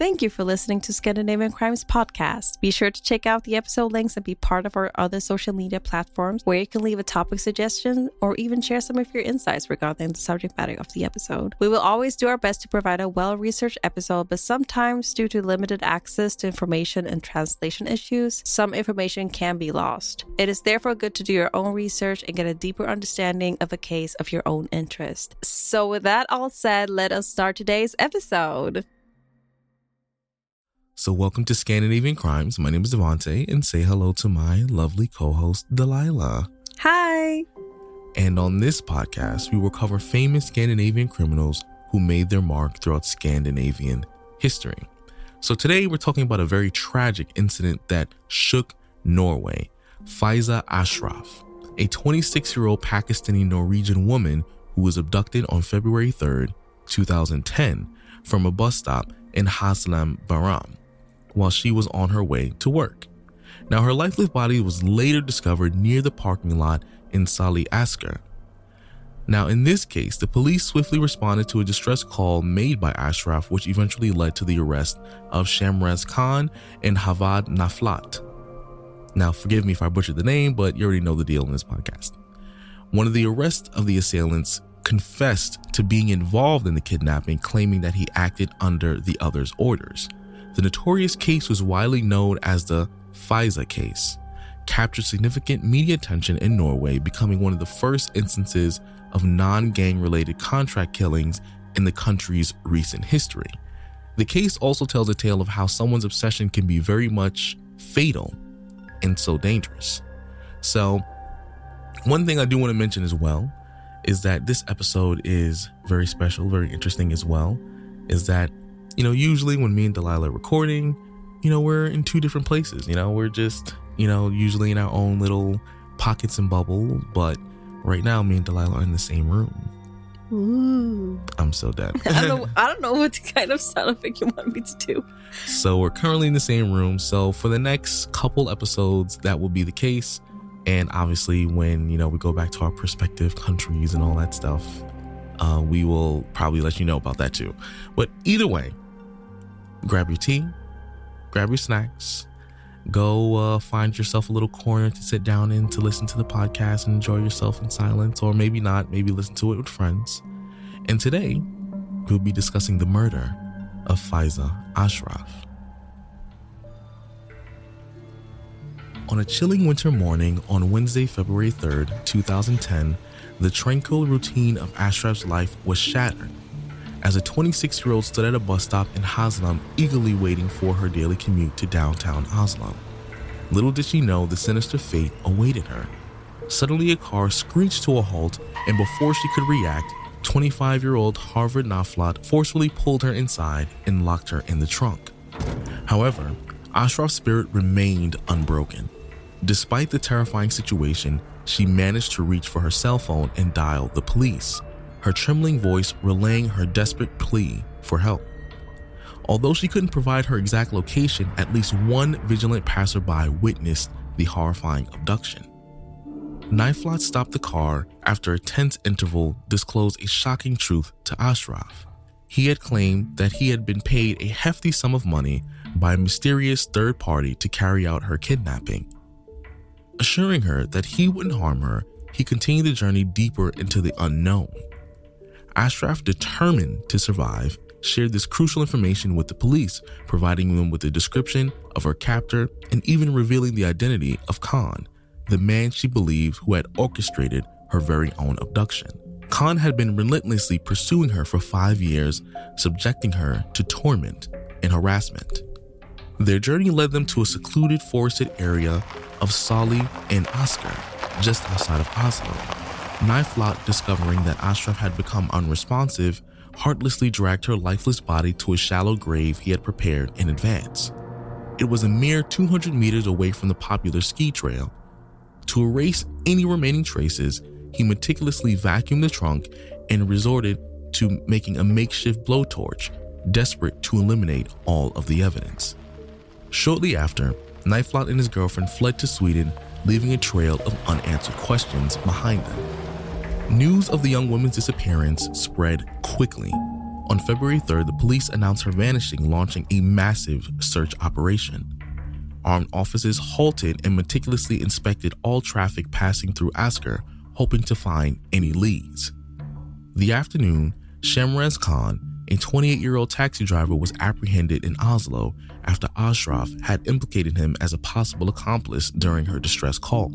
Thank you for listening to Scandinavian Crimes Podcast. Be sure to check out the episode links and be part of our other social media platforms where you can leave a topic suggestion or even share some of your insights regarding the subject matter of the episode. We will always do our best to provide a well researched episode, but sometimes, due to limited access to information and translation issues, some information can be lost. It is therefore good to do your own research and get a deeper understanding of a case of your own interest. So, with that all said, let us start today's episode. So, welcome to Scandinavian Crimes. My name is Devante, and say hello to my lovely co host, Delila. Hi. And on this podcast, we will cover famous Scandinavian criminals who made their mark throughout Scandinavian history. So, today we're talking about a very tragic incident that shook Norway Faiza Ashraf, a 26 year old Pakistani Norwegian woman who was abducted on February 3rd, 2010, from a bus stop in Haslum Bærum while she was on her way to work. Now, her lifeless body was later discovered near the parking lot in Solli Asker. Now, in this case, the police swiftly responded to a distress call made by Ashraf, which eventually led to the arrest of Shamraz Khan and Havad Naflat. Now, forgive me if I butchered the name, but you already know the deal in this podcast. One of the arrests of the assailants confessed to being involved in the kidnapping, claiming that he acted under the other's orders. The notorious case was widely known as the Faiza case, captured significant media attention in Norway, becoming one of the first instances of non gang related contract killings in the country's recent history. The case also tells a tale of how someone's obsession can be very much fatal and so dangerous. So, one thing I do want to mention as well is that this episode is very special, very interesting as well. Is that you know, usually when me and Delila are recording, you know, we're in two different places. You know, we're just, you know, usually in our own little pockets and bubble. But right now, me and Delila are in the same room. Ooh. I'm so dead. I don't know. I don't know what kind of sound effect you want me to do. So we're currently in the same room. So for the next couple episodes, that will be the case. And obviously, when you know we go back to our prospective countries and all that stuff, uh, we will probably let you know about that too. But either way, grab your tea, grab your snacks, go uh, find yourself a little corner to sit down in to listen to the podcast and enjoy yourself in silence, or maybe not, maybe listen to it with friends. And today, we'll be discussing the murder of Faiza Ashraf. On a chilling winter morning on Wednesday, February 3rd, 2010, the tranquil routine of Ashraf's life was shattered as a 26 year old stood at a bus stop in Haslum eagerly waiting for her daily commute to downtown Oslo. Little did she know the sinister fate awaited her. Suddenly, a car screeched to a halt, and before she could react, 25 year old Harvard Naflat forcefully pulled her inside and locked her in the trunk. However, Ashraf's spirit remained unbroken. Despite the terrifying situation, she managed to reach for her cell phone and dial the police her trembling voice relaying her desperate plea for help. Although she couldn't provide her exact location, at least one vigilant passerby witnessed the horrifying abduction. Niflat stopped the car after a tense interval disclosed a shocking truth to Ashraf. He had claimed that he had been paid a hefty sum of money by a mysterious third party to carry out her kidnapping. Assuring her that he wouldn't harm her, he continued the journey deeper into the unknown. Ashraf, determined to survive, shared this crucial information with the police, providing them with a description of her captor and even revealing the identity of Khan, the man she believed who had orchestrated her very own abduction. Khan had been relentlessly pursuing her for five years, subjecting her to torment and harassment. Their journey led them to a secluded forested area of Solli and Asker, just outside of Oslo. Niflat, discovering that Ashraf had become unresponsive, heartlessly dragged her lifeless body to a shallow grave he had prepared in advance. It was a mere 200 meters away from the popular ski trail. To erase any remaining traces, he meticulously vacuumed the trunk and resorted to making a makeshift blowtorch, desperate to eliminate all of the evidence. Shortly after, Niflat and his girlfriend fled to Sweden, leaving a trail of unanswered questions behind them. News of the young woman's disappearance spread quickly. On February 3rd, the police announced her vanishing, launching a massive search operation. Armed officers halted and meticulously inspected all traffic passing through Asker, hoping to find any leads. The afternoon, Shamraz Khan, a 28 year old taxi driver, was apprehended in Oslo after Ashraf had implicated him as a possible accomplice during her distress call.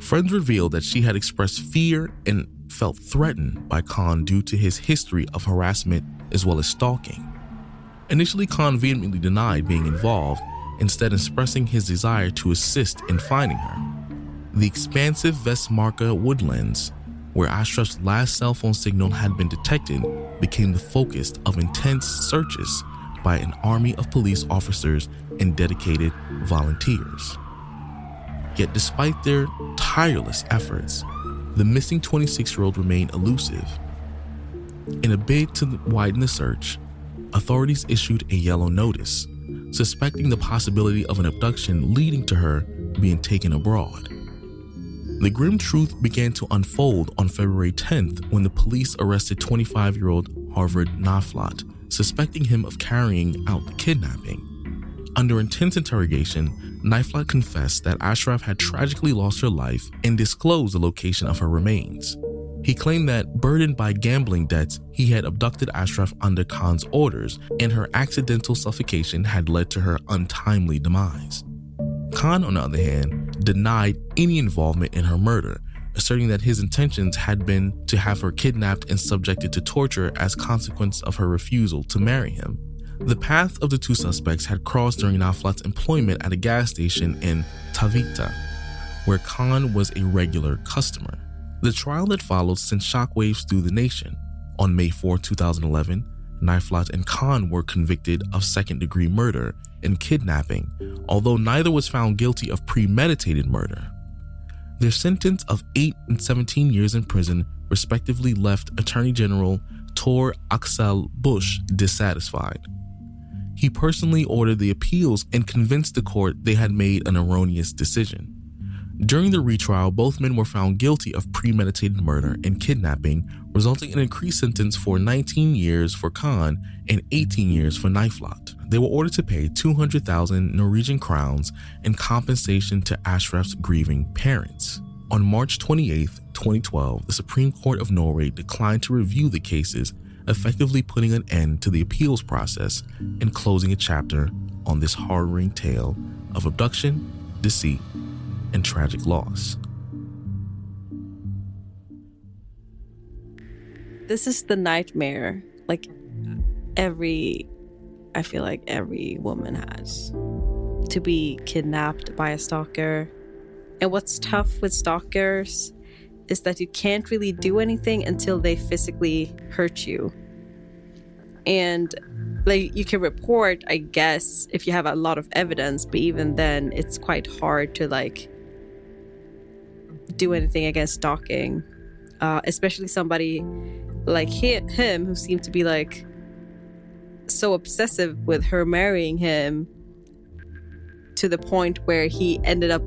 Friends revealed that she had expressed fear and felt threatened by Khan due to his history of harassment as well as stalking. Initially, Khan vehemently denied being involved, instead, expressing his desire to assist in finding her. The expansive Vestmarka woodlands, where Ashraf's last cell phone signal had been detected, became the focus of intense searches by an army of police officers and dedicated volunteers. Yet, despite their tireless efforts, the missing 26 year old remained elusive. In a bid to widen the search, authorities issued a yellow notice, suspecting the possibility of an abduction leading to her being taken abroad. The grim truth began to unfold on February 10th when the police arrested 25 year old Harvard Naflat, suspecting him of carrying out the kidnapping. Under intense interrogation, Naflat confessed that Ashraf had tragically lost her life and disclosed the location of her remains. He claimed that, burdened by gambling debts, he had abducted Ashraf under Khan's orders, and her accidental suffocation had led to her untimely demise. Khan, on the other hand, denied any involvement in her murder, asserting that his intentions had been to have her kidnapped and subjected to torture as consequence of her refusal to marry him. The path of the two suspects had crossed during Naflat's employment at a gas station in Tavita, where Khan was a regular customer. The trial that followed sent shockwaves through the nation. On May 4, 2011, Naflat and Khan were convicted of second degree murder and kidnapping, although neither was found guilty of premeditated murder. Their sentence of 8 and 17 years in prison respectively left Attorney General Tor Aksel Busch dissatisfied. He personally ordered the appeals and convinced the court they had made an erroneous decision. During the retrial, both men were found guilty of premeditated murder and kidnapping, resulting in an increased sentence for 19 years for Khan and 18 years for Naflat. They were ordered to pay 200,000 Norwegian crowns in compensation to Ashraf's grieving parents. On March 28, 2012, the Supreme Court of Norway declined to review the cases effectively putting an end to the appeals process and closing a chapter on this harrowing tale of abduction, deceit, and tragic loss. This is the nightmare, like every, I feel like every woman has to be kidnapped by a stalker. And what's tough with stalkers is that you can't really do anything until they physically hurt you. And like you can report, I guess, if you have a lot of evidence, but even then it's quite hard to like do anything against stalking. Uh, especially somebody like he, him who seemed to be like so obsessive with her marrying him to the point where he ended up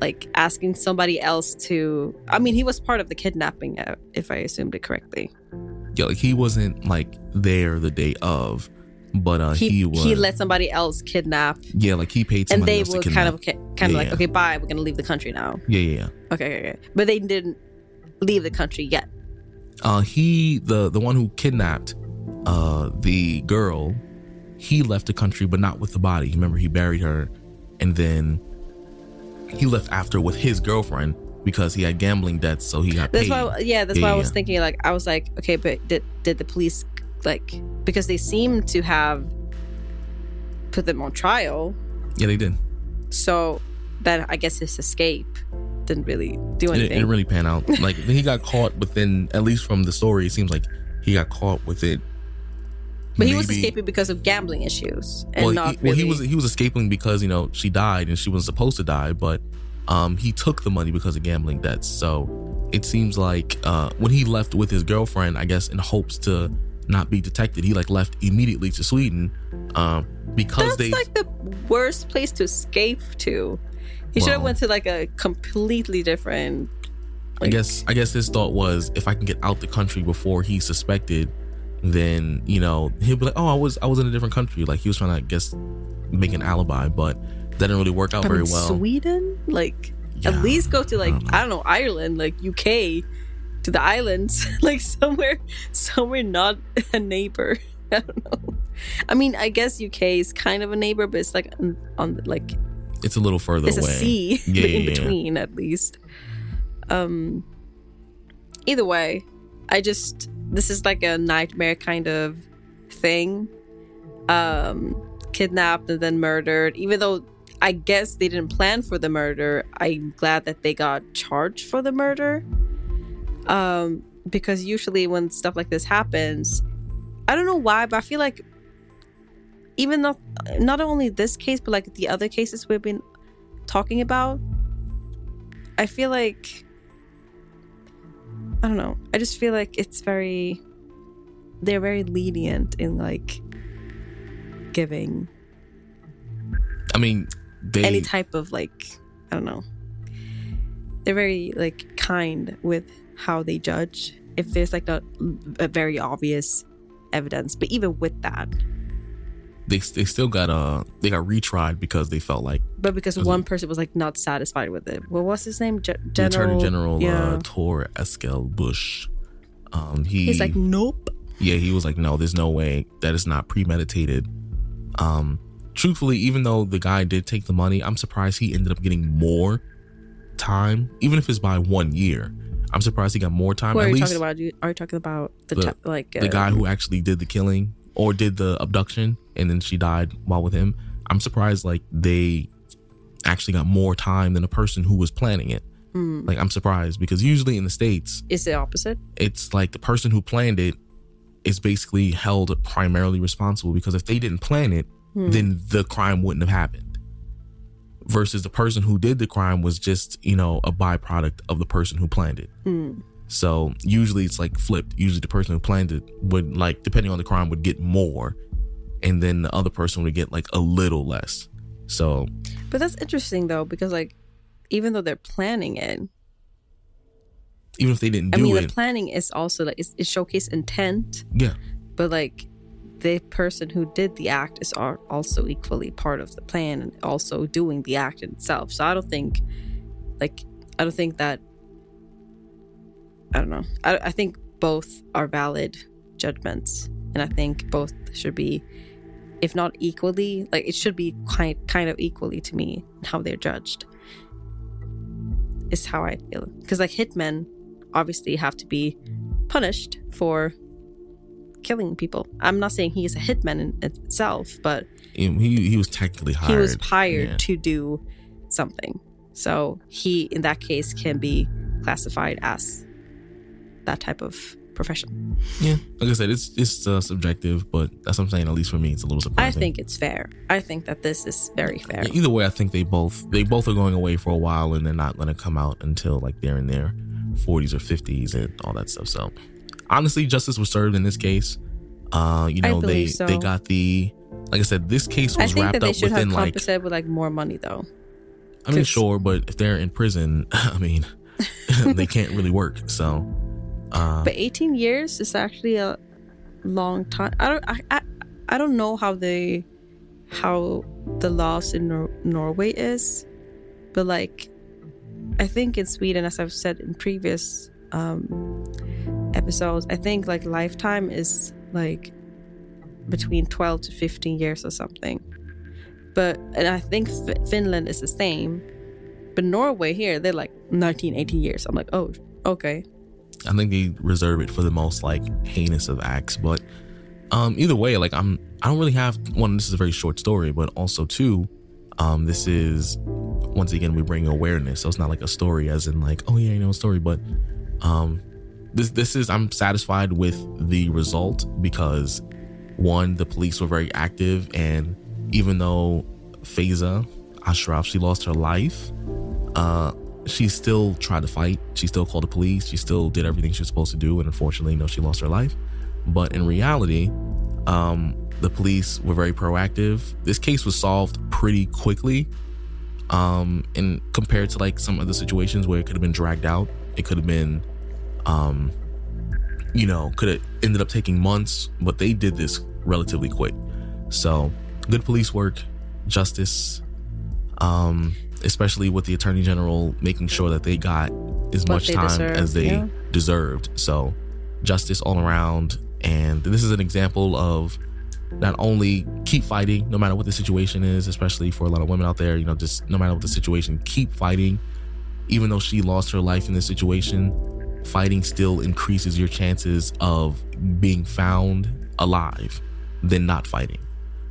like asking somebody else to i mean he was part of the kidnapping uh, if i assumed it correctly. Yeah like he wasn't like there the day of but uh he he, was he let somebody else kidnap. Yeah like he paid and they were kind of kind Yeah, of like okay bye we're gonna leave the country now. Yeah yeah yeah. Okay, okay okay. But they didn't leave the country yet. Uh he the the one who kidnapped uh the girl he left the country but not with the body. Remember he buried her and then he left after with his girlfriend because he had gambling debts so he got that's paid. why yeah that's Yeah, why i was yeah. thinking like i was like okay but did did the police like because they seem to have put them on trial. Yeah they did. So that i guess his escape didn't really do it, it anything. didn't really pan out. Like he got caught within at least from the story it seems like he got caught with it but he was maybe- escaping because of gambling issues and well, not he, well, really he was he was escaping because you know she died and she wasn't supposed to die, but um, he took the money because of gambling debts. So it seems like uh, when he left with his girlfriend, I guess in hopes to not be detected, he like left immediately to Sweden um, because that's they like the worst place to escape to he should have Well- went to like a completely different I guess I guess his thought was if I can get out the country before he suspected, then you know he'll be like, "Oh, I was I was in a different country." Like he was trying to I guess make an alibi, but that didn't really work out very in well. Sweden, like Yeah, at least go to like don't. I don't know Ireland, like UK, to the islands, like somewhere, somewhere not a neighbor. I don't know. I mean, I guess UK is kind of a neighbor, but it's like on, on like It's a little further there's away. a sea Yeah, in yeah, yeah. between at least. Um. Either way, I just this is like a nightmare kind of thing. Um, kidnapped and then murdered. Even though I guess they didn't plan for the murder, I'm glad that they got charged for the murder. Um, because usually when stuff like this happens, I don't know why, but I feel like even though not only this case, but like the other cases we've been talking about, I feel like I don't know. I just feel like it's very they're very lenient in like giving I mean, they any type of like I don't know. They're very like kind with how they judge if there's like not a very obvious evidence. But even with that, they they still got uh they got retried because they felt like but because one person was like not satisfied with it. What was his name? Ge- the General. Attorney General yeah. uh, Tor Eskel Busch. Um, he He's like, nope. yeah, he was like, no, there's no way that is not premeditated. Um, truthfully, even though the guy did take the money, I'm surprised he ended up getting more time, even if it's by one year. I'm surprised he got more time. Who are you talking about? You- Are you talking about the, The- like the uh, guy who actually did the killing or did the abduction, and then she died while with him. I'm surprised like they actually got more time than the person who was planning it. Hmm. Like I'm surprised because usually in the states, it's the opposite? it's like the person who planned it is basically held primarily responsible because if they didn't plan it, Hmm. then the crime wouldn't have happened. Versus the person who did the crime was just, you know, a byproduct of the person who planned it. Hmm. So usually it's like flipped. Usually the person who planned it would like, depending on the crime, would get more, and then the other person would get like a little less. So But that's interesting though, because like even though they're planning it, even if they didn't I mean, it, the planning is also like it's, it showcase intent, yeah, but like the person who did the act is also equally part of the plan and also doing the act itself. So I don't think, like, I don't think that. I don't know. I, I think both are valid judgments, and I think both should be, if not equally, like it should be kind kind of equally to me how they're judged. Is how I feel because like hitmen obviously have to be punished for killing people. I'm not saying he is a hitman in itself, but he he was technically hired. he was hired Yeah. to do something. So he, in that case, can be classified as that type of profession. Yeah, like I said, it's it's uh, subjective, but that's what I'm saying. At least for me, it's a little I think it's fair. I think that this is very fair. Either way, I think they both they both are going away for a while, and they're not going to come out until like they're in their 40s or 50s and all that stuff. So, honestly, justice was served in this case. Uh, you know, they so. they got the like I said, this case was wrapped they up within like compensated with like more money, though. I mean, sure, but if they're in prison, I mean, they can't really work. So, uh, But 18 years is actually a long time. I don't. I. I, I don't know how they, how the laws in Nor- Norway is, but like, I think in Sweden, as I've said in previous um, episodes, I think like lifetime is like between 12 to 15 years or something. But and I think F- Finland is the same. But Norway here, they're like 19, 18 years. I'm like, oh, okay. I think they reserve it for the most like heinous of acts. But um either way, like I'm I don't really have one, this is a very short story, but also two, um, this is once again we bring awareness. So it's not like a story as in like, oh yeah, you know a story, but um this this is I'm satisfied with the result because one, the police were very active and even though Faiza Ashraf, she lost her life, uh she still tried to fight. She still called the police. She still did everything she was supposed to do. And unfortunately, you know, she lost her life. But in reality, um, the police were very proactive. This case was solved pretty quickly. Um, and compared to like some other situations where it could have been dragged out, it could have been, um, you know, could have ended up taking months, but they did this relatively quick. So, good police work, justice, um, especially with the attorney general making sure that they got as What much time as they yeah. deserved. So, justice all around. And this is an example of not only keep fighting no matter what the situation is, especially for a lot of women out there, you know, just no matter what the situation, keep fighting. Even though she lost her life in this situation, fighting still increases your chances of being found alive than not fighting.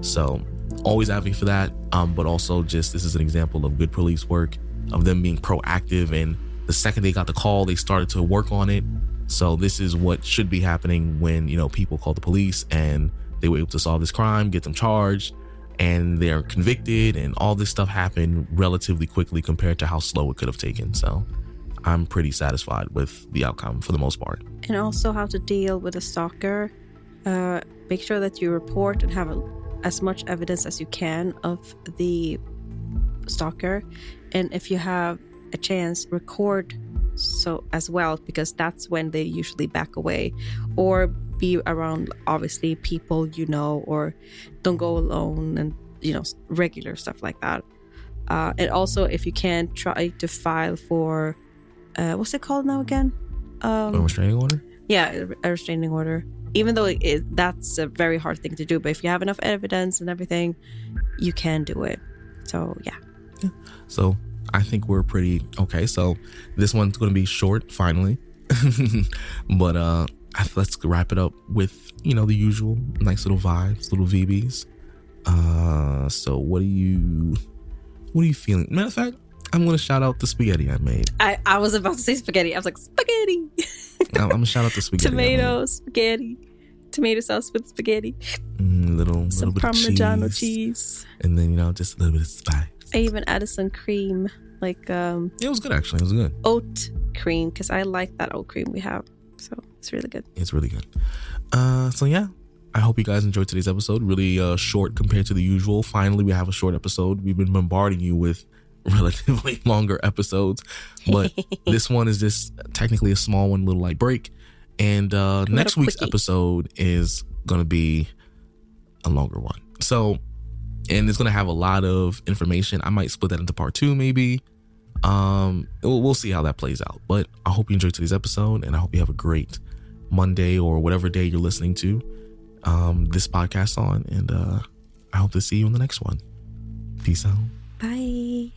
So, always advocate for that. Um, but also, just this is an example of good police work, of them being proactive. And the second they got the call, they started to work on it. So, this is what should be happening when, you know, people call the police and they were able to solve this crime, get them charged, and they're convicted. And all this stuff happened relatively quickly compared to how slow it could have taken. So, I'm pretty satisfied with the outcome for the most part. and also how to deal with a stalker. Uh, make sure that you report and have a, as much evidence as you can of the stalker, and if you have a chance, record so as well because that's when they usually back away, or be around obviously people you know, or don't go alone and you know regular stuff like that. Uh, and also, if you can, try to file for uh, what's it called now again? Um, A restraining order? yeah a restraining order even though it, it, that's a very hard thing to do but if you have enough evidence and everything you can do it so yeah So I think we're pretty okay. So this one's going to be short finally, but uh, let's wrap it up with you know the usual nice little vibes, little VBs. Uh, so what are you, what are you feeling? Matter of fact, I'm going to shout out the spaghetti I made. i, I was about to say spaghetti i was like spaghetti I'm, I'm gonna shout out the spaghetti. I made. tomato spaghetti tomato sauce with spaghetti Mm, little little some bit parmigiano of cheese, cheese. and then you know just a little bit of spice. i even added some cream like um It was good actually. It was good. oat cream because i like that oat cream we have so it's really good It's really good. Uh, so yeah, I hope you guys enjoyed today's episode. Really uh, short compared to the usual. Finally, we have a short episode. We've been bombarding you with relatively longer episodes, but this one is just technically a small one, little like break. And uh, next week's quickie. episode is gonna be a longer one. So, and it's gonna have a lot of information. I might split that into part two, maybe. Um, we'll, we'll see how that plays out. But I hope you enjoyed today's episode, and I hope you have a great Monday or whatever day you're listening to um, this podcast on. And uh, I hope to see you in the next one. Peace out. bye